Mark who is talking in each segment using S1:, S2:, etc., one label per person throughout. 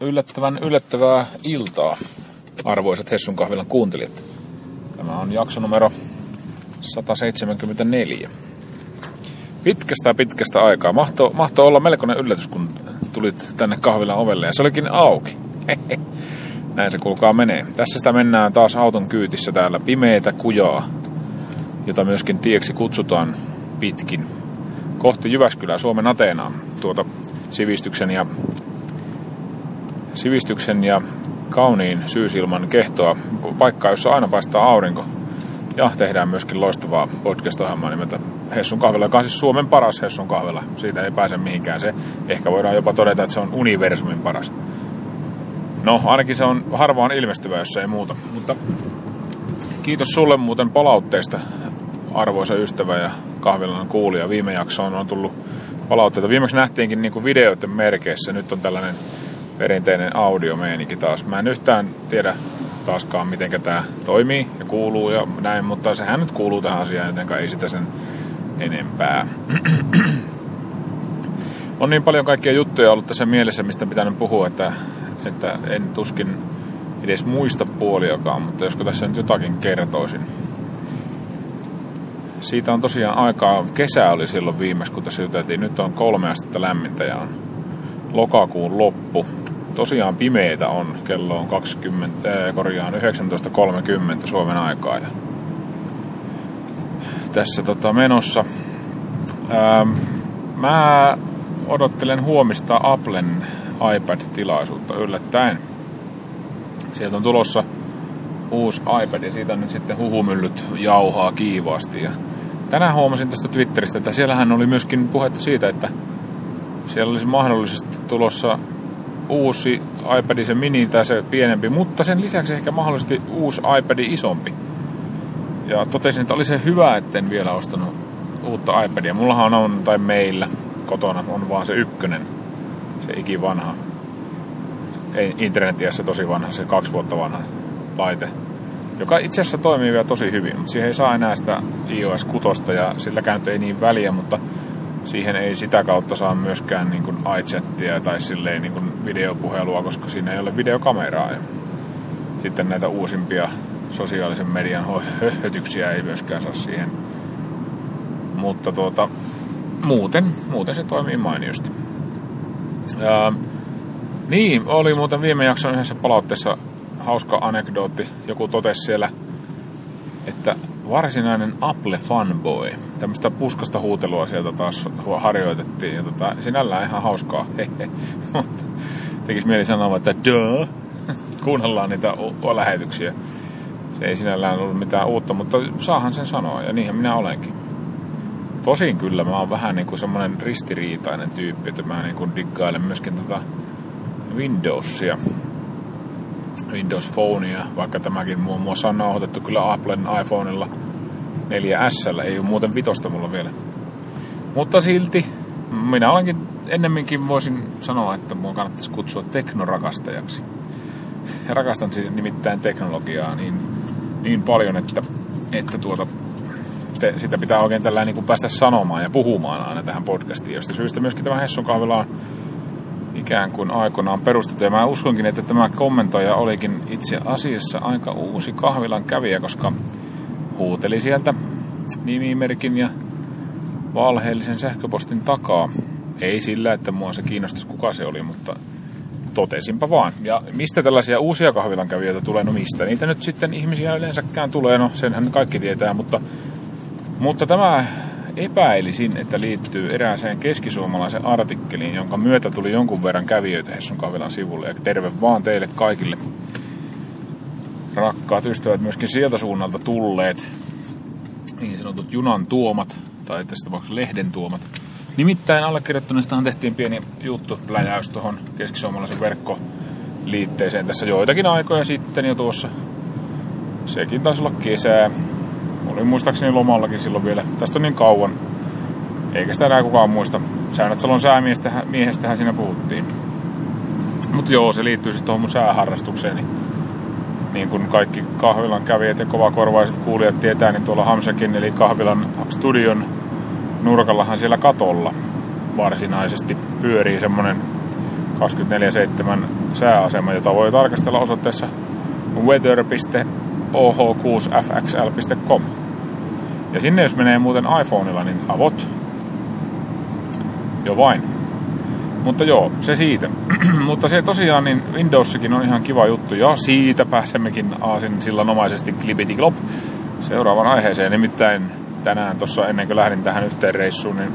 S1: yllättävän yllättävää iltaa, arvoisat Hessun kahvilan kuuntelijat. Tämä on jakso numero 174. Pitkästä pitkästä aikaa. Mahto, mahto olla melkoinen yllätys, kun tulit tänne kahvilan ovelle ja se olikin auki. Näin se kuulkaa menee. Tässä sitä mennään taas auton kyytissä täällä pimeitä kujaa, jota myöskin tieksi kutsutaan pitkin kohti Jyväskylää, Suomen Ateenaan, tuota sivistyksen ja sivistyksen ja kauniin syysilman kehtoa, paikkaa, jossa aina paistaa aurinko. Ja tehdään myöskin loistavaa podcast-ohjelmaa nimeltä Hessun kahvela, joka on siis Suomen paras Hessun kahvela. Siitä ei pääse mihinkään. Se ehkä voidaan jopa todeta, että se on universumin paras. No, ainakin se on harvaan ilmestyvä, jos ei muuta. Mutta kiitos sulle muuten palautteesta, arvoisa ystävä ja kahvilan kuulija. Viime jaksoon on tullut palautteita. Viimeksi nähtiinkin niin kuin videoiden merkeissä. Nyt on tällainen perinteinen audiomeininki taas. Mä en yhtään tiedä taaskaan, miten tämä toimii ja kuuluu ja näin, mutta sehän nyt kuuluu tähän asiaan, joten ei sitä sen enempää. on niin paljon kaikkia juttuja ollut tässä mielessä, mistä pitää puhua, että, että en tuskin edes muista puoliakaan, mutta josko tässä nyt jotakin kertoisin. Siitä on tosiaan aikaa, kesä oli silloin viimeis, kun tässä juteltiin. Nyt on kolme astetta lämmintä ja on lokakuun loppu. Tosiaan pimeitä on, kello on 20, äh, korjaan 19.30 Suomen aikaa. Ja tässä tota, menossa. Ähm, mä odottelen huomista Applen iPad-tilaisuutta yllättäen. Sieltä on tulossa uusi iPad ja siitä on nyt sitten huhumyllyt jauhaa kiivaasti. Ja tänään huomasin tästä Twitteristä, että siellähän oli myöskin puhetta siitä, että siellä olisi mahdollisesti tulossa uusi iPad, se mini tai se pienempi, mutta sen lisäksi ehkä mahdollisesti uusi iPad isompi. Ja totesin, että oli se hyvä, etten vielä ostanut uutta iPadia. Mullahan on, tai meillä kotona on vaan se ykkönen, se ikivanha. Ei internetiässä tosi vanha, se kaksi vuotta vanha laite, joka itse asiassa toimii vielä tosi hyvin, mutta siihen ei saa enää sitä iOS 6 ja silläkään ei niin väliä, mutta siihen ei sitä kautta saa myöskään niin kuin iChattia tai silleen niin kuin videopuhelua, koska siinä ei ole videokameraa. Ja sitten näitä uusimpia sosiaalisen median höhötyksiä ei myöskään saa siihen. Mutta tuota, muuten, muuten se toimii mainiosti. Ja, niin, oli muuten viime jakson yhdessä palautteessa hauska anekdootti. Joku totesi siellä, että varsinainen Apple fanboy. Tämmöistä puskasta huutelua sieltä taas harjoitettiin. Ja tota, sinällään ihan hauskaa. Mutta tekisi mieli sanoa, että duh, kuunnellaan niitä lähetyksiä. Se ei sinällään ollut mitään uutta, mutta saahan sen sanoa. Ja niinhän minä olenkin. Tosin kyllä mä oon vähän niin kuin semmoinen ristiriitainen tyyppi, että mä niin kuin diggailen myöskin tota Windowsia Windows Phonea, vaikka tämäkin muun muassa on nauhoitettu kyllä Applen iPhoneilla 4S, ei ole muuten vitosta mulla vielä. Mutta silti, minä olenkin ennemminkin voisin sanoa, että mua kannattaisi kutsua teknorakastajaksi. Ja rakastan nimittäin teknologiaa niin, niin paljon, että, että tuota, te, sitä pitää oikein tällä niin päästä sanomaan ja puhumaan aina tähän podcastiin, josta syystä myöskin tämä Hessun kahvila on ikään kuin aikoinaan perustettu. Ja mä uskonkin, että tämä kommentoija olikin itse asiassa aika uusi kahvilan kävijä, koska huuteli sieltä nimimerkin ja valheellisen sähköpostin takaa. Ei sillä, että mua se kiinnostaisi kuka se oli, mutta totesinpa vaan. Ja mistä tällaisia uusia kahvilan kävijöitä tulee? No mistä niitä nyt sitten ihmisiä yleensäkään tulee? No senhän kaikki tietää, mutta, mutta tämä epäilisin, että liittyy erääseen keskisuomalaisen artikkeliin, jonka myötä tuli jonkun verran kävijöitä Hessun kahvilan sivulle. Ja terve vaan teille kaikille rakkaat ystävät myöskin sieltä suunnalta tulleet niin sanotut junan tuomat, tai tässä tapauksessa lehden tuomat. Nimittäin allekirjoittuneestahan tehtiin pieni juttu, pläjäys tuohon keskisuomalaisen verkkoliitteeseen tässä joitakin aikoja sitten jo tuossa. Sekin taisi olla kesää olin muistaakseni lomallakin silloin vielä. Tästä on niin kauan. Eikä sitä enää kukaan muista. Säännöt Salon säämiehestähän siinä puhuttiin. Mutta joo, se liittyy siis tuohon mun sääharrastukseen. Niin, niin kuin kaikki kahvilan kävijät ja kovakorvaiset kuulijat tietää, niin tuolla Hamsakin eli kahvilan studion nurkallahan siellä katolla varsinaisesti pyörii semmonen 24-7 sääasema, jota voi tarkastella osoitteessa weather.oh6fxl.com. Ja sinne jos menee muuten iPhoneilla, niin avot. Jo vain. Mutta joo, se siitä. Mutta se tosiaan, niin Windowsikin on ihan kiva juttu. Ja siitä pääsemmekin aasin sillanomaisesti klibiti klop seuraavan aiheeseen. Nimittäin tänään tuossa ennen kuin lähdin tähän yhteen reissuun, niin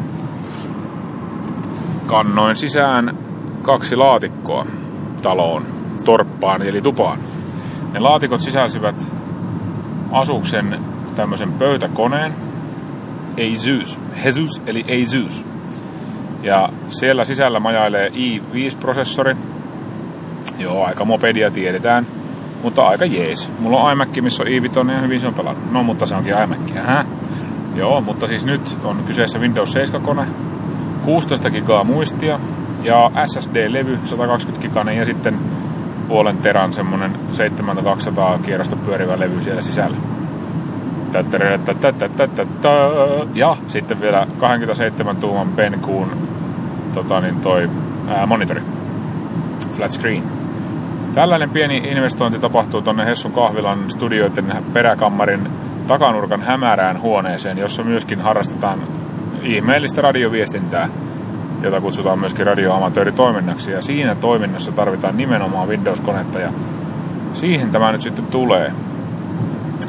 S1: kannoin sisään kaksi laatikkoa taloon, torppaan eli tupaan. Ne laatikot sisälsivät asuksen tämmöisen pöytäkoneen, Asus, Jesus eli Asus. Ja siellä sisällä majailee i5-prosessori. Joo, aika mopedia tiedetään, mutta aika jees. Mulla on iMac, missä on i5 ja hyvin se on pelannut. No, mutta se onkin iMac. Hä? Joo, mutta siis nyt on kyseessä Windows 7-kone, 16 gigaa muistia ja SSD-levy 120 giganen ja sitten puolen teran semmonen 7200 kierrosta pyörivä levy siellä sisällä. Ja sitten vielä 27 tuuman penkuun tota, niin toi, ää, monitori. Flat screen. Tällainen pieni investointi tapahtuu tonne Hessun kahvilan studioiden peräkammarin takanurkan hämärään huoneeseen, jossa myöskin harrastetaan ihmeellistä radioviestintää, jota kutsutaan myöskin radioamatööritoiminnaksi. Ja siinä toiminnassa tarvitaan nimenomaan Windows-konetta ja siihen tämä nyt sitten tulee.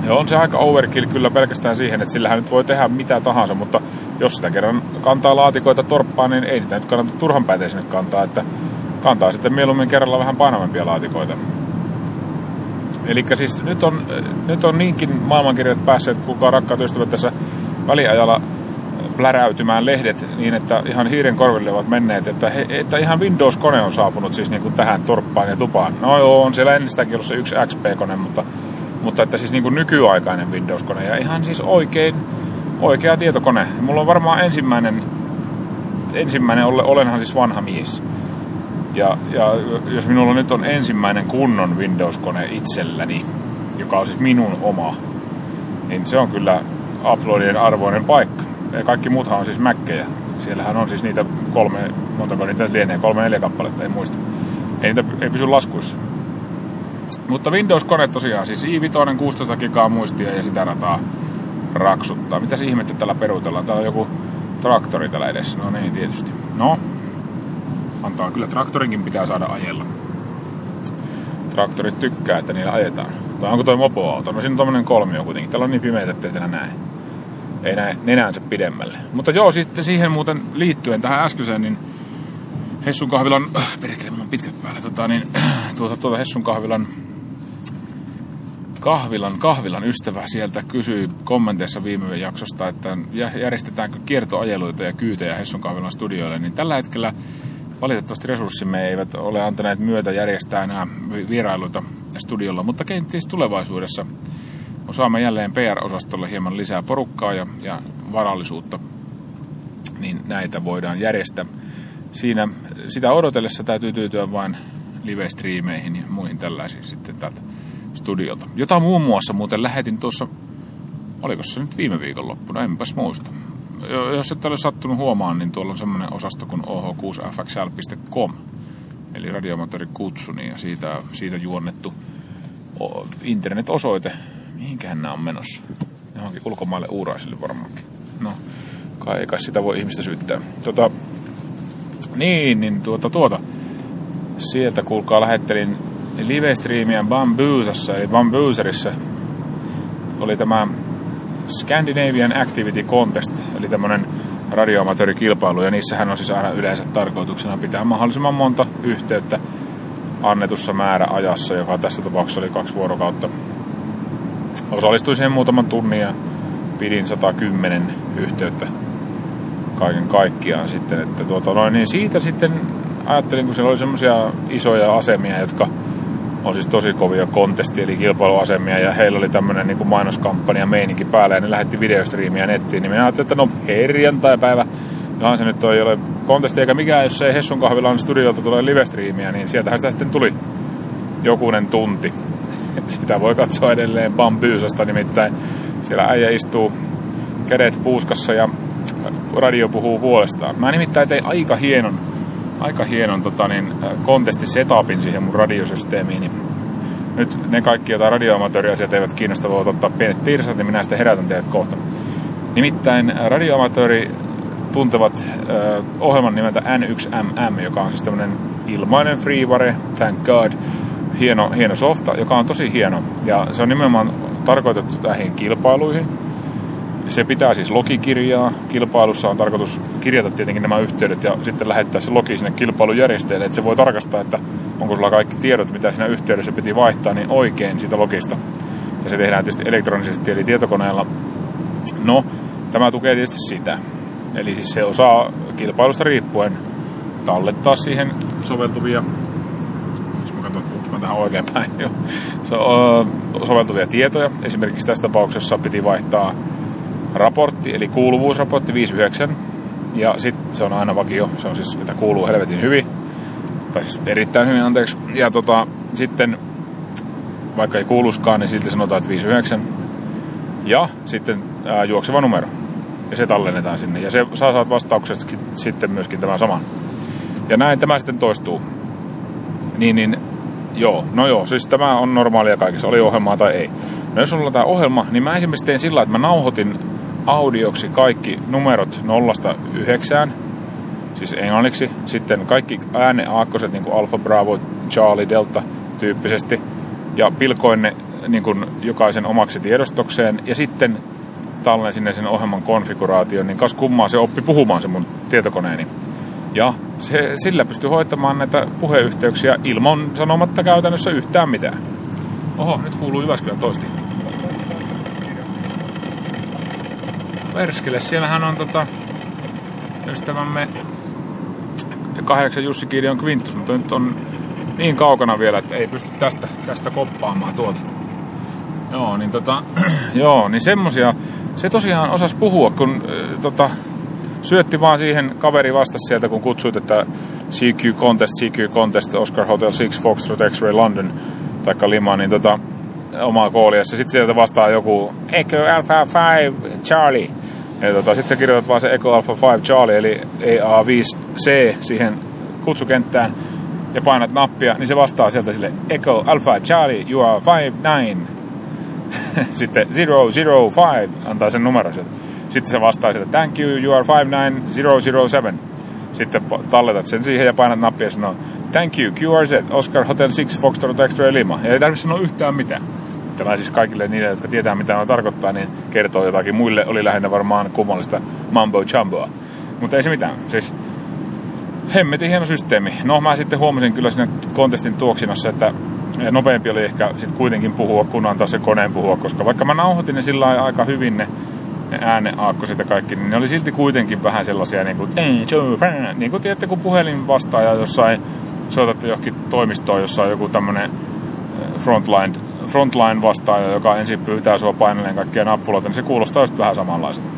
S1: Ja on se aika overkill kyllä pelkästään siihen, että sillähän nyt voi tehdä mitä tahansa, mutta jos sitä kerran kantaa laatikoita torppaan, niin ei niitä nyt kannata turhan päitä sinne kantaa, että kantaa sitten mieluummin kerralla vähän painavampia laatikoita. Eli siis nyt on, nyt on niinkin maailmankirjat päässeet, kuka rakkaat ystävät tässä väliajalla pläräytymään lehdet niin, että ihan hiiren korville ovat menneet, että, he, että ihan Windows-kone on saapunut siis niin kuin tähän torppaan ja tupaan. No joo, on siellä ennestäänkin ollut se yksi XP-kone, mutta, mutta että siis niin kuin nykyaikainen Windows-kone ja ihan siis oikein, oikea tietokone. Mulla on varmaan ensimmäinen, ensimmäinen ole, olenhan siis vanha mies. Ja, ja jos minulla nyt on ensimmäinen kunnon Windows-kone itselläni, joka on siis minun oma, niin se on kyllä uploadien arvoinen paikka. Ja kaikki muuthan on siis Mäkkejä. Siellähän on siis niitä kolme, montako niitä lienee, kolme neljä kappaletta, ei muista. Ei niitä ei pysy laskuissa. Mutta Windows-kone tosiaan, siis i5 16 gigaa muistia ja sitä rataa raksuttaa. Mitä ihmettä tällä peruutellaan? Täällä on joku traktori täällä edessä. No niin, tietysti. No, antaa kyllä traktorinkin pitää saada ajella. Traktorit tykkää, että niillä ajetaan. Tai onko toi mopoauto? No siinä on tommonen kolmio kuitenkin. Täällä on niin pimeitä, ettei enää näe. Ei näe nenäänsä pidemmälle. Mutta joo, sitten siihen muuten liittyen tähän äskeiseen, niin Hessun kahvilan, äh, perkele, on pitkät päällä, tota, niin, tuota, tuota Hessun kahvilan kahvilan, kahvilan ystävä sieltä kysyi kommenteissa viime jaksosta, että järjestetäänkö kiertoajeluita ja kyytejä Hessun kahvilan studioille, niin tällä hetkellä valitettavasti resurssimme eivät ole antaneet myötä järjestää enää vierailuita studiolla, mutta kenties tulevaisuudessa osaamme jälleen PR-osastolle hieman lisää porukkaa ja, ja varallisuutta, niin näitä voidaan järjestää. Siinä sitä odotellessa täytyy tyytyä vain live-striimeihin ja muihin tällaisiin sitten täältä studiolta. Jota muun muassa muuten lähetin tuossa, oliko se nyt viime viikonloppuna, enpäs muista. Jos et ole sattunut huomaan, niin tuolla on semmoinen osasto kuin oh6fxl.com, eli radioamatööri kutsuni, ja siitä, siitä juonnettu internet-osoite. Mihinkähän nämä on menossa? Johonkin ulkomaille uuraisille varmaankin. No, kai sitä voi ihmistä syyttää. Tota, niin, niin tuota, tuota. Sieltä kuulkaa lähettelin live-striimiä Bamboosassa, eli Bambooserissa oli tämä Scandinavian Activity Contest, eli tämmöinen radioamatöörikilpailu, ja niissähän on siis aina yleensä tarkoituksena pitää mahdollisimman monta yhteyttä annetussa määräajassa, joka tässä tapauksessa oli kaksi vuorokautta. Osallistuin siihen muutaman tunnin ja pidin 110 yhteyttä kaiken kaikkiaan sitten. Että tuota, noin, niin siitä sitten ajattelin, kun siellä oli semmoisia isoja asemia, jotka on siis tosi kovia kontesti, eli kilpailuasemia, ja heillä oli tämmöinen niin mainoskampanja meininki päällä, ja ne lähetti videostriimiä nettiin, niin minä ajattelin, että no perjantai-päivä, johan se nyt ei ole kontesti eikä mikään, jos ei Hessun kahvilan studiolta tule livestriimiä, niin sieltähän sitä sitten tuli jokunen tunti. Sitä voi katsoa edelleen Bambyysasta, nimittäin siellä äijä istuu kädet puuskassa ja radio puhuu puolestaan. Mä nimittäin tein aika hienon aika hienon tota, niin, kontestisetapin siihen mun radiosysteemiin. Niin nyt ne kaikki, joita radioamatööriasiat eivät kiinnosta, voivat ottaa pienet tirsat, niin minä sitten herätän teidät kohta. Nimittäin radioamatööri tuntevat äh, ohjelman nimeltä N1MM, joka on siis tämmöinen ilmainen freeware, thank god, hieno, hieno softa, joka on tosi hieno. Ja se on nimenomaan tarkoitettu näihin kilpailuihin. Se pitää siis logikirjaa. Kilpailussa on tarkoitus kirjata tietenkin nämä yhteydet ja sitten lähettää se logi sinne kilpailujärjestäjälle, että se voi tarkastaa, että onko sulla kaikki tiedot, mitä siinä yhteydessä piti vaihtaa, niin oikein siitä logista. Ja se tehdään tietysti elektronisesti, eli tietokoneella. No, tämä tukee tietysti sitä. Eli siis se osaa kilpailusta riippuen tallettaa siihen soveltuvia tähän oikein päin jo. Se on soveltuvia tietoja. Esimerkiksi tässä tapauksessa piti vaihtaa raportti, eli kuuluvuusraportti 59. Ja sitten se on aina vakio, se on siis, että kuuluu helvetin hyvin. Tai siis erittäin hyvin, anteeksi. Ja tota, sitten, vaikka ei kuuluskaan, niin silti sanotaan, että 59. Ja sitten ää, juokseva numero ja se tallennetaan sinne. Ja se saa saat vastaukset sitten myöskin tämän saman. Ja näin tämä sitten toistuu. Niin, niin joo, no joo, siis tämä on normaalia kaikissa, oli ohjelmaa tai ei. No jos on tämä ohjelma, niin mä esimerkiksi tein sillä että mä nauhoitin audioksi kaikki numerot nollasta yhdeksään, siis englanniksi. Sitten kaikki ääneaakkoset, niin kuin Alpha, Bravo, Charlie, Delta tyyppisesti. Ja pilkoin ne niin kuin jokaisen omaksi tiedostokseen. Ja sitten tallen sinne sen ohjelman konfiguraation, niin kas kummaa se oppi puhumaan se mun tietokoneeni. Ja se, sillä pystyy hoitamaan näitä puheyhteyksiä ilman sanomatta käytännössä yhtään mitään. Oho, nyt kuuluu Jyväskylän toisti. Verskele, siellähän on tota, ystävämme kahdeksan Jussi Kiirion Quintus, mutta nyt on niin kaukana vielä, että ei pysty tästä, tästä koppaamaan tuolta. Joo, niin tota, joo, niin semmosia, se tosiaan osas puhua, kun äh, tota, syötti vaan siihen kaveri vastasi sieltä, kun kutsuit, että CQ Contest, CQ Contest, Oscar Hotel 6, Foxtrot X-Ray London, taikka Lima, niin tota, omaa koolia. Sitten sieltä vastaa joku Echo Alpha 5 Charlie. Ja tota, sitten sä kirjoitat vaan se Echo Alpha 5 Charlie, eli EA5C siihen kutsukenttään ja painat nappia, niin se vastaa sieltä sille Echo Alpha Charlie, you are 59. Sitten 005 antaa sen numeron sieltä. Sitten se vastaa että thank you, you are 59007. Sitten talletat sen siihen ja painat nappia ja sanoo, thank you, QRZ, Oscar Hotel 6, Foxtrot Extra Lima. Ja ei tarvitse sanoa yhtään mitään. Tämä siis kaikille niille, jotka tietää mitä on tarkoittaa, niin kertoo jotakin. Muille oli lähinnä varmaan kummallista mambo jumboa. Mutta ei se mitään. Siis hemmetin hieno systeemi. No mä sitten huomasin kyllä siinä kontestin tuoksinassa, että nopeampi oli ehkä sitten kuitenkin puhua, kun antaa se koneen puhua, koska vaikka mä nauhoitin ne sillä aika hyvin ne ne ääneaakkoset ja kaikki, niin ne oli silti kuitenkin vähän sellaisia niin kuin, niin kuin tiedätte, kun puhelin vastaaja jossain, soitatte johonkin toimistoon, jossa on joku tämmöinen eh, frontline, frontline vastaaja, joka ensin pyytää sua painelleen kaikkia nappuloita, niin se kuulostaa just vähän samanlaiselta.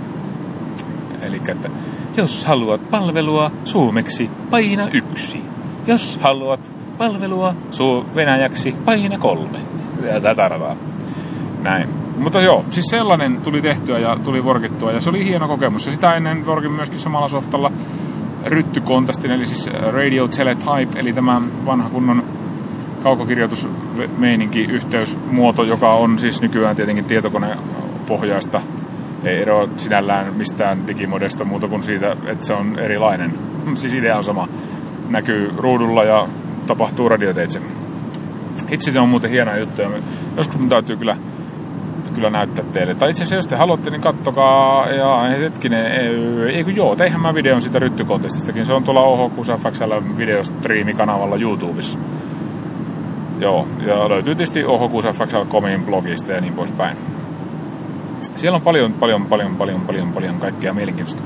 S1: Eli että jos haluat palvelua suomeksi, paina yksi. Jos haluat palvelua suu venäjäksi, paina kolme. Ja tätä rataa. Näin. Mutta joo, siis sellainen tuli tehtyä ja tuli vorkittua ja se oli hieno kokemus. Ja sitä ennen vorkin myöskin samalla softalla ryttykontastin, eli siis Radio Teletype, eli tämä vanha kunnon kaukokirjoitusmeininki, yhteysmuoto, joka on siis nykyään tietenkin tietokonepohjaista. Ei ero sinällään mistään digimodesta muuta kuin siitä, että se on erilainen. Siis idea on sama. Näkyy ruudulla ja tapahtuu radioteitse. Itse se on muuten hieno juttu. Joskus mun täytyy kyllä kyllä näyttää teille. Tai itse asiassa, jos te haluatte, niin kattokaa. Ja hetkinen, ei kun joo, teihän mä videon siitä ryttykontestistakin. Se on tuolla OH6FXL videostriimikanavalla YouTubessa. Joo, ja löytyy tietysti OH6FXL.comin blogista ja niin poispäin. Siellä on paljon, paljon, paljon, paljon, paljon, paljon kaikkea mielenkiintoista.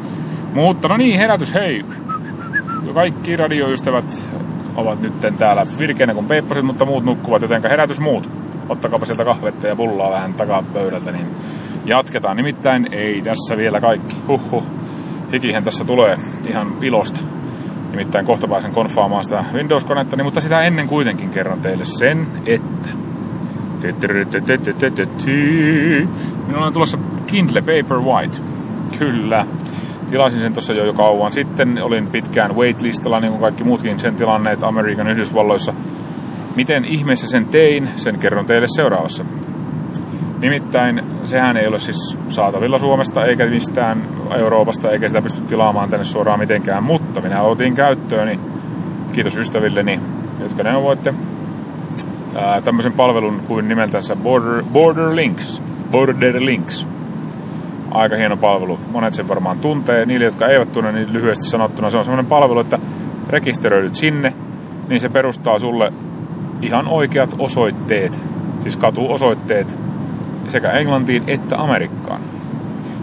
S1: Mutta no niin, herätys, hei! Kaikki radioystävät ovat nyt täällä virkeänä kuin peipposet, mutta muut nukkuvat, joten herätys muut ottakaapa sieltä kahvetta ja pullaa vähän takapöydältä, niin jatketaan. Nimittäin ei tässä vielä kaikki. Huhhuh. Hikihän tässä tulee ihan ilosta. Nimittäin kohta pääsen konfaamaan sitä Windows-konetta, mutta sitä ennen kuitenkin kerron teille sen, että Minulla on tulossa Kindle Paperwhite. Kyllä. Tilasin sen tuossa jo jo kauan sitten. Olin pitkään waitlistalla, niin kuin kaikki muutkin sen tilanneet Amerikan Yhdysvalloissa. Miten ihmeessä sen tein, sen kerron teille seuraavassa. Nimittäin sehän ei ole siis saatavilla Suomesta eikä mistään Euroopasta, eikä sitä pysty tilaamaan tänne suoraan mitenkään, mutta minä otin käyttööni, kiitos ystävilleni, jotka neuvoitte, ää, tämmöisen palvelun kuin nimeltänsä Border, Border Links. Border Links. Aika hieno palvelu. Monet sen varmaan tuntee. Niille, jotka eivät tunne, niin lyhyesti sanottuna se on semmoinen palvelu, että rekisteröidyt sinne, niin se perustaa sulle ihan oikeat osoitteet, siis katuosoitteet sekä Englantiin että Amerikkaan.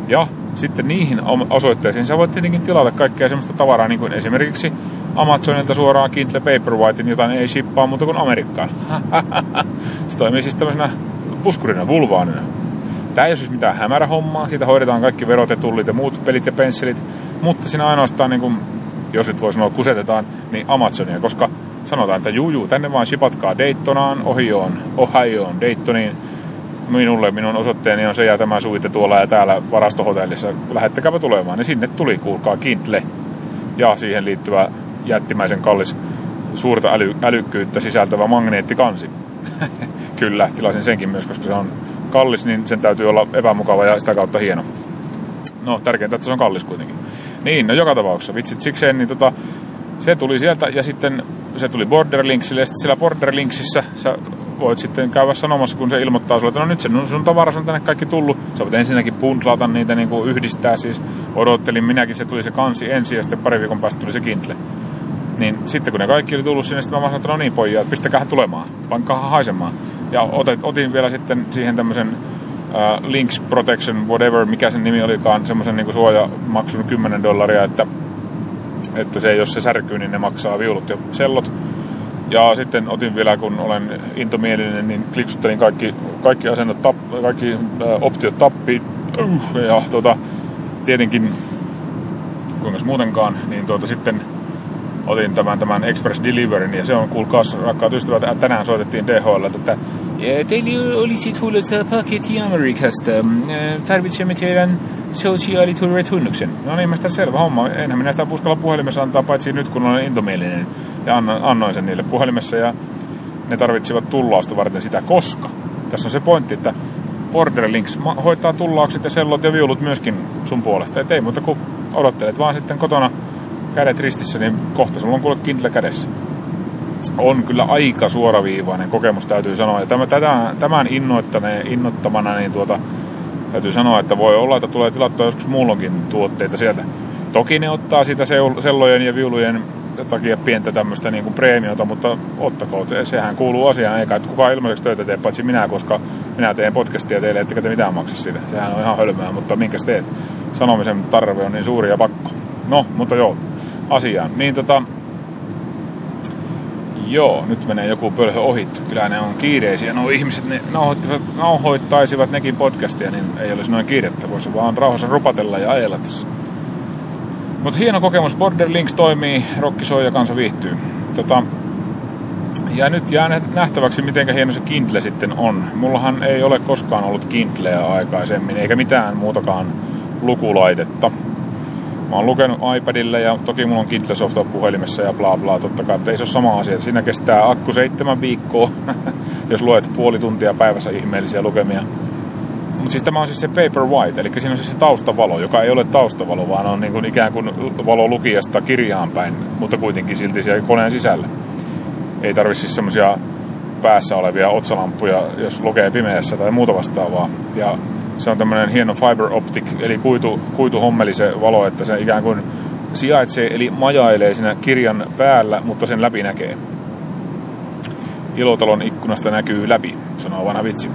S1: Ja sitten niihin osoitteisiin sä voit tietenkin tilata kaikkea semmoista tavaraa, niin kuin esimerkiksi Amazonilta suoraan Kindle Paperwhitein, jota ei shippaa muuta kuin Amerikkaan. se toimii siis tämmöisenä puskurina, vulvaanina. Tämä ei ole siis mitään hämärä hommaa, siitä hoidetaan kaikki verot ja tullit ja muut pelit ja pensselit, mutta siinä ainoastaan, niin kuin, jos nyt voi sanoa kusetetaan, niin Amazonia, koska sanotaan, että juu tänne vaan shipatkaa Daytonaan, Ohioon, Ohioon, Daytoniin, minulle, minun osoitteeni on se ja tämä suite tuolla ja täällä varastohotellissa. Lähettäkääpä tulemaan. Niin sinne tuli, kuulkaa, Kindle ja siihen liittyvä jättimäisen kallis suurta äly, älykkyyttä sisältävä magneettikansi. Kyllä, tilasin senkin myös, koska se on kallis, niin sen täytyy olla epämukava ja sitä kautta hieno. No, tärkeintä, että se on kallis kuitenkin. Niin, no joka tapauksessa, vitsit sikseen, niin tota, se tuli sieltä ja sitten se tuli Borderlinksille ja sitten siellä Borderlinksissä sä voit sitten käydä sanomassa, kun se ilmoittaa sulle, että no nyt se sun tavaras on tänne kaikki tullut. Sä voit ensinnäkin puntlata niitä, niin kuin yhdistää siis. Odottelin minäkin, se tuli se kansi ensin ja sitten pari viikon päästä tuli se Kindle. Niin sitten kun ne kaikki oli tullut sinne, sitten mä sanoin, että no niin pojat, pistäkää tulemaan, pankkaa haisemaan. Ja otet, otin vielä sitten siihen tämmöisen uh, Links Protection, whatever, mikä sen nimi olikaan, semmoisen niin suojamaksun 10 dollaria, että, että se, jos se särkyy, niin ne maksaa viulut ja sellot. Ja sitten otin vielä, kun olen intomielinen, niin kliksuttelin kaikki, kaikki asennot, tap, kaikki äh, optiot tappiin. Ja tuota, tietenkin, kuinka muutenkaan, niin tuota, sitten otin tämän, tämän Express Deliveryn ja se on kuulkaas rakkaat ystävät, että tänään soitettiin DHL, että teillä olisi tulossa paketti Amerikasta. Tarvitsemme teidän sosiaaliturvatunnuksen. No niin, mä selvä homma. Enhän minä sitä uskalla puhelimessa antaa, paitsi nyt kun olen intomielinen. Ja annoin sen niille puhelimessa ja ne tarvitsivat tullausta varten sitä, koska tässä on se pointti, että Borderlinks hoitaa tullaukset ja sellot ja viulut myöskin sun puolesta. Et ei muuta kuin odottelet vaan sitten kotona kädet ristissä, niin kohta sulla on kuule Kindle kädessä. On kyllä aika suoraviivainen kokemus, täytyy sanoa. Ja tämän, tämän innoittamana, niin tuota, täytyy sanoa, että voi olla, että tulee tilattua joskus muulloinkin tuotteita sieltä. Toki ne ottaa siitä sellojen ja viulujen takia pientä tämmöistä niin kuin preemiota, mutta ottakoon, sehän kuuluu asiaan, eikä että kukaan ilmaiseksi töitä tee, paitsi minä, koska minä teen podcastia teille, ettekä te mitään maksa siitä. Sehän on ihan hölmöä, mutta minkäs teet? Sanomisen tarve on niin suuri ja pakko. No, mutta joo, asiaan. Niin tota, joo, nyt menee joku pölhö ohi. Kyllä ne on kiireisiä. No ihmiset, ne nauhoittaisivat nekin podcastia, niin ei olisi noin kiirettä. Voisi vaan rauhassa rupatella ja ajella tässä. Mutta hieno kokemus. Borderlinks toimii, rokki soi ja kansa viihtyy. Tota, ja nyt jää nähtäväksi, miten hieno se Kindle sitten on. Mullahan ei ole koskaan ollut Kindleä aikaisemmin, eikä mitään muutakaan lukulaitetta. Mä oon lukenut iPadille ja toki mulla on Kindle Soft puhelimessa ja bla bla totta kai, mutta ei se ole sama asia. Siinä kestää akku seitsemän viikkoa, jos luet puoli tuntia päivässä ihmeellisiä lukemia. Mutta siis tämä on siis se paper white, eli siinä on siis se taustavalo, joka ei ole taustavalo, vaan on niin kuin ikään kuin valo lukijasta kirjaan päin, mutta kuitenkin silti siellä koneen sisällä. Ei tarvitse siis semmoisia päässä olevia otsalampuja, jos lukee pimeässä tai muuta vastaavaa. Ja se on tämmöinen hieno fiber optic, eli kuitu, kuituhommeli se valo, että se ikään kuin sijaitsee, eli majailee siinä kirjan päällä, mutta sen läpi näkee. Ilotalon ikkunasta näkyy läpi, sanoo vanha vitsi.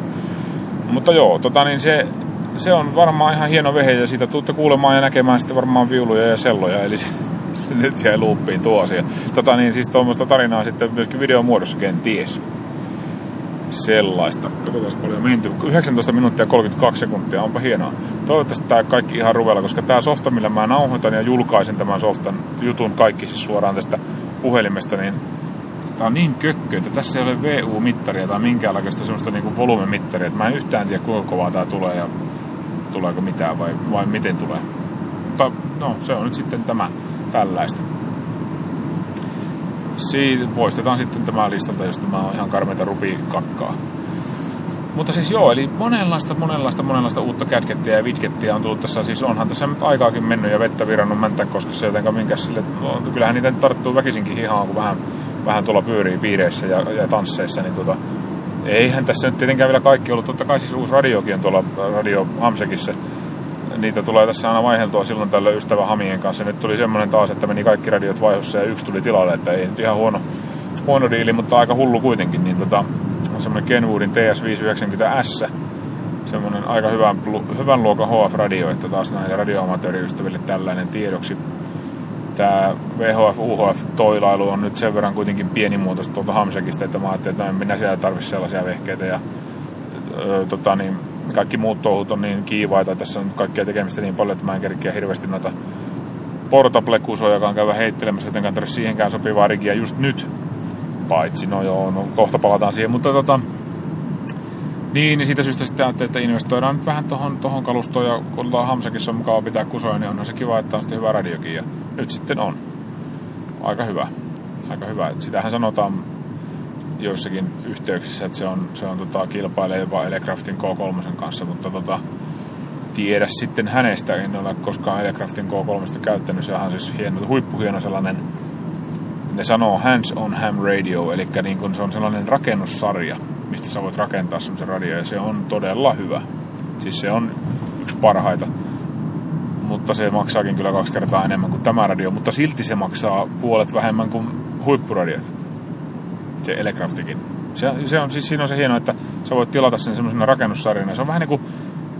S1: Mutta joo, tota niin se, se on varmaan ihan hieno vehe ja siitä tuutte kuulemaan ja näkemään sitten varmaan viuluja ja selloja, eli se, se nyt jäi luuppiin tuo asia. Tota niin, siis tuommoista tarinaa sitten myöskin videon muodossa kenties sellaista. Katsotaan paljon menty. 19 minuuttia 32 sekuntia, onpa hienoa. Toivottavasti tämä kaikki ihan ruvella, koska tämä softa, millä mä nauhoitan ja julkaisen tämän softan jutun kaikki siis suoraan tästä puhelimesta, niin tämä on niin kökkö, että tässä ei ole VU-mittaria tai minkäänlaista semmoista niin volumemittaria, että mä en yhtään tiedä kuinka kovaa tämä tulee ja tuleeko mitään vai, vai miten tulee. mutta no, se on nyt sitten tämä tällaista. Siitä poistetaan sitten tämä listalta, jos tämä on ihan karmeita kakkaa. Mutta siis joo, eli monenlaista, monenlaista, monenlaista uutta kätkettiä ja vidkettiä on tullut tässä. Siis onhan tässä nyt aikaakin mennyt ja vettä virannut se jotenka minkäs sille, no, kyllähän niitä tarttuu väkisinkin hihaan, kun vähän, vähän tuolla pyörii piireissä ja, ja tansseissa, niin tota, eihän tässä nyt tietenkään vielä kaikki ollut. Totta kai siis uusi radiokin on tuolla Radio Hamsekissa. Niitä tulee tässä aina vaiheltua silloin tällä ystävä Hamien kanssa. Nyt tuli semmoinen taas, että meni kaikki radiot vaihossa ja yksi tuli tilalle, että ei nyt ihan huono, huono diili, mutta aika hullu kuitenkin. Niin tota, semmoinen Kenwoodin TS590S, semmoinen aika hyvän, hyvän luokan HF-radio, että taas näille radioamatööriystäville tällainen tiedoksi. Tämä VHF-UHF-toilailu on nyt sen verran kuitenkin pienimuotoista tuolta Hamsekista, että mä ajattelin, että minä siellä tarvitse sellaisia vehkeitä. Ja, tota, niin, kaikki muut touhut on niin kiivaita, tässä on kaikkia tekemistä niin paljon, että mä en kerkeä hirveästi noita on käyvä heittelemässä, joten tarvitse siihenkään sopivaa rigiä just nyt paitsi, no joo, no kohta palataan siihen, mutta tota, niin, niin siitä syystä sitten ajattelin, että investoidaan nyt vähän tuohon tohon kalustoon ja kun ollaan Hamsakissa mukava pitää kusoja, niin onhan se kiva, että on sitten hyvä radiokin ja nyt sitten on. Aika hyvä. Aika hyvä. Sitähän sanotaan joissakin yhteyksissä, että se on, se on tota, kilpailee jopa Elecraftin K3 kanssa, mutta tota, tiedä sitten hänestä. En ole koskaan Elecraftin K3 käyttänyt. Se on siis hieno, huippuhieno sellainen ne sanoo Hands on Ham Radio, eli niin kun se on sellainen rakennussarja, mistä sä voit rakentaa semmoisen radio, ja se on todella hyvä. Siis se on yksi parhaita. Mutta se maksaakin kyllä kaksi kertaa enemmän kuin tämä radio, mutta silti se maksaa puolet vähemmän kuin huippuradiot. Se Elecraftikin. Se, se on, siis siinä on se hieno, että sä voit tilata sen semmoisena rakennussarjana. Se on vähän niin kuin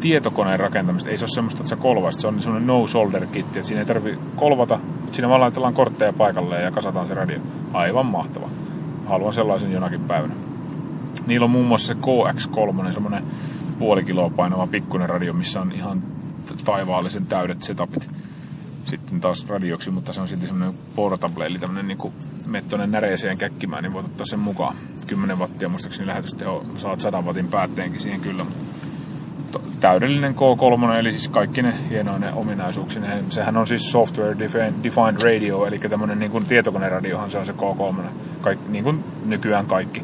S1: tietokoneen rakentamista. Ei se ole semmoista, että sä kolvaisit. Se on semmoinen no shoulder kitti, että siinä ei tarvi kolvata. Siinä vaan laitellaan kortteja paikalle ja kasataan se radio. Aivan mahtava. Haluan sellaisen jonakin päivänä. Niillä on muun muassa se KX3, semmoinen puoli kiloa painava pikkuinen radio, missä on ihan taivaallisen täydet setupit. Sitten taas radioksi, mutta se on silti semmoinen portable, eli tämmöinen niin mettonen näreeseen käkkimään, niin voit ottaa sen mukaan. 10 wattia muistaakseni lähetysteho, saat 100 watin päätteenkin siihen kyllä, täydellinen K3, eli siis kaikki ne hienoinen ominaisuuksineen. Sehän on siis software defined radio, eli tämmöinen niin kuin tietokoneradiohan se on se K3, Kaik, niin kuin nykyään kaikki.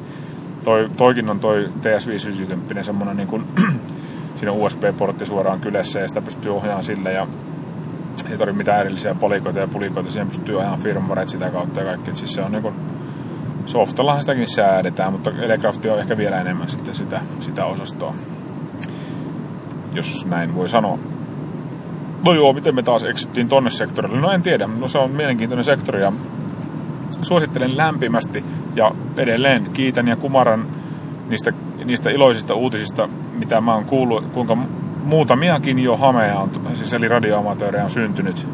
S1: Toi, toikin on toi TS590, semmoinen niin kuin, siinä USB-portti suoraan kylässä ja sitä pystyy ohjaamaan sille ja ei tarvitse mitään erillisiä polikoita ja pulikoita, siihen pystyy ajan firmwaret sitä kautta ja kaikki. Siis se on niin kuin, softallahan sitäkin säädetään, mutta Elecraft on ehkä vielä enemmän sitten sitä, sitä osastoa jos näin voi sanoa. No joo, miten me taas eksyttiin tonne sektorille? No en tiedä, no se on mielenkiintoinen sektori ja suosittelen lämpimästi ja edelleen kiitän ja kumaran niistä, niistä iloisista uutisista, mitä mä oon kuullut, kuinka muutamiakin jo hameja on, siis eli radioamatöörejä on syntynyt,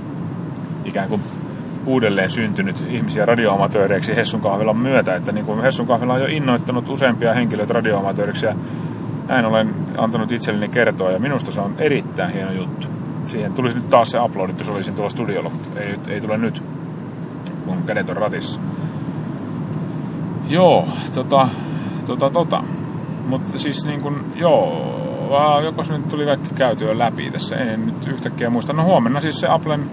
S1: ikään kuin uudelleen syntynyt ihmisiä radioamatööreiksi Hessun kahvilan myötä, että niin kuin Hessun kahvila on jo innoittanut useampia henkilöitä radioamatööriksi ja näin olen antanut itselleni kertoa ja minusta se on erittäin hieno juttu. Siihen tulisi nyt taas se uploadit, jos olisin tuolla studiolla, mutta ei, ei tule nyt, kun kädet on ratissa. Joo, tota, tota, tota. Mutta siis niin kun, joo, joko se nyt tuli kaikki käytyä läpi tässä, en nyt yhtäkkiä muista. No huomenna siis se Applen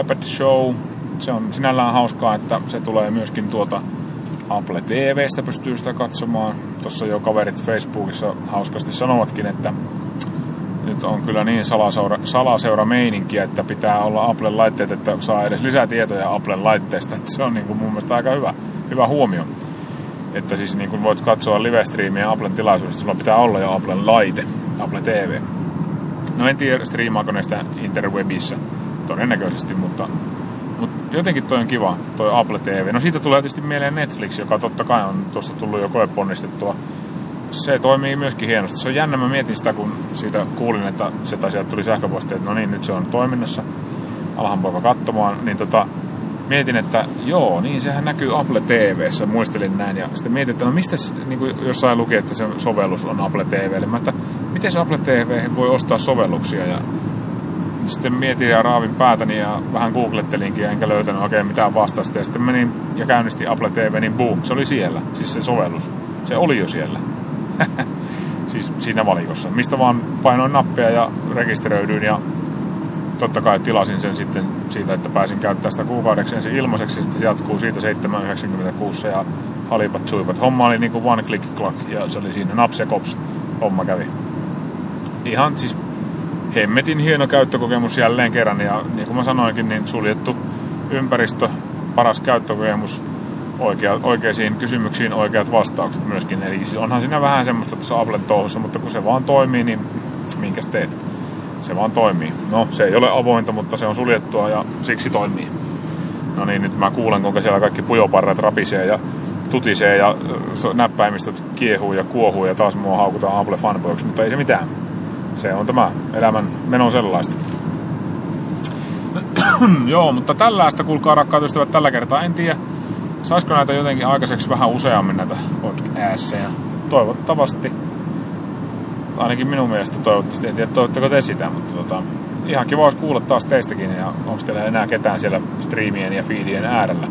S1: iPad Show, se on sinällään hauskaa, että se tulee myöskin tuota Apple TVstä pystyy sitä katsomaan. Tuossa jo kaverit Facebookissa hauskasti sanovatkin, että nyt on kyllä niin salaseura, salaseura meininkiä, että pitää olla Applen laitteet, että saa edes lisää tietoja Applen laitteesta. Että se on niin kuin mun mielestä aika hyvä, hyvä huomio. Että siis niin kuin voit katsoa live-striimiä Applen tilaisuudesta, sulla pitää olla jo Applen laite, Apple TV. No en tiedä, striimaako ne sitä interwebissa, todennäköisesti, mutta mutta jotenkin toi on kiva, toi Apple TV. No siitä tulee tietysti mieleen Netflix, joka totta kai on tuossa tullut jo koeponnistettua. Se toimii myöskin hienosti. Se on jännä, mä mietin sitä, kun siitä kuulin, että se sieltä tuli sähköposti, että no niin, nyt se on toiminnassa. Alhan poika katsomaan, niin tota, mietin, että joo, niin sehän näkyy Apple TVssä, muistelin näin. Ja sitten mietin, että no mistä, niin jossain luki, että se sovellus on Apple TVlle. Mä että miten Apple TV voi ostaa sovelluksia ja sitten mietin ja raavin päätäni ja vähän googlettelinkin enkä löytänyt oikein mitään vastausta. Ja sitten menin ja käynnistin Apple TV, niin boom, se oli siellä. Siis se sovellus. Se oli jo siellä. siis siinä valikossa. Mistä vaan painoin nappia ja rekisteröidyin ja totta kai tilasin sen sitten siitä, että pääsin käyttämään sitä kuukaudeksi ensin ilmaiseksi, sitten se jatkuu siitä 7,96 ja halipat suivat. Homma oli niinku one click clock ja se oli siinä naps ja kops homma kävi. Ihan siis hemmetin hieno käyttökokemus jälleen kerran ja niin kuin mä sanoinkin, niin suljettu ympäristö, paras käyttökokemus, oikea, oikeisiin kysymyksiin oikeat vastaukset myöskin. Eli siis onhan siinä vähän semmoista tuossa Applen touhussa, mutta kun se vaan toimii, niin minkäs teet? Se vaan toimii. No, se ei ole avointa, mutta se on suljettua ja siksi toimii. No niin, nyt mä kuulen, kuinka siellä kaikki pujoparrat rapisee ja tutisee ja näppäimistöt kiehuu ja kuohuu ja taas mua haukutaan Apple fanboyksi, mutta ei se mitään. Se on tämä elämän meno sellaista. Joo, mutta tällaista, kuulkaa rakkaat ystävät, tällä kertaa en tiedä, saisiko näitä jotenkin aikaiseksi vähän useammin näitä podcasteja. Toivottavasti. Ainakin minun mielestä toivottavasti. En tiedä, toivottako te sitä, mutta tota, ihan kiva olisi kuulla taas teistäkin. Ja onko teillä enää ketään siellä striimien ja feedien äärellä?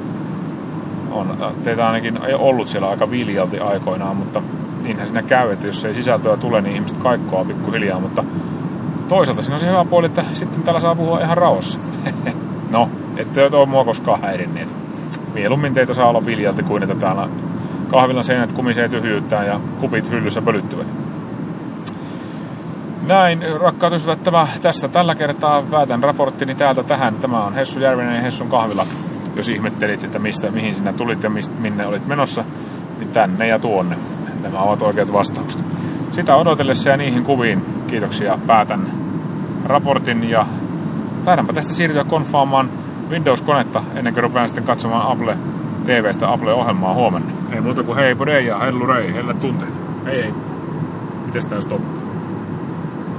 S1: On, teitä ainakin ollut siellä aika viljalti aikoinaan, mutta niinhän siinä käy, että jos ei sisältöä tule, niin ihmiset kaikkoa pikkuhiljaa, mutta toisaalta siinä on se hyvä puoli, että sitten täällä saa puhua ihan rauhassa. no, ette ole mua koskaan häirinneet. Mieluummin teitä saa olla viljalti kuin että täällä kahvilan seinät kumisee tyhjyyttään ja kupit hyllyssä pölyttyvät. Näin, rakkaat ystävät, tämä, tässä tällä kertaa päätän raporttini täältä tähän. Tämä on Hessu Järvinen ja Hessun kahvila. Jos ihmettelit, että mistä, mihin sinä tulit ja mistä, minne olit menossa, niin tänne ja tuonne. Nämä ovat oikeat vastaukset. Sitä odotellessa ja niihin kuviin kiitoksia päätän raportin ja taidanpa tästä siirtyä konfaamaan Windows-konetta ennen kuin rupean sitten katsomaan Apple TVstä Apple-ohjelmaa huomenna. Ei muuta kuin hei, podei ja hellurei, helle tunteet. Hei hei. Mites tää stoppa?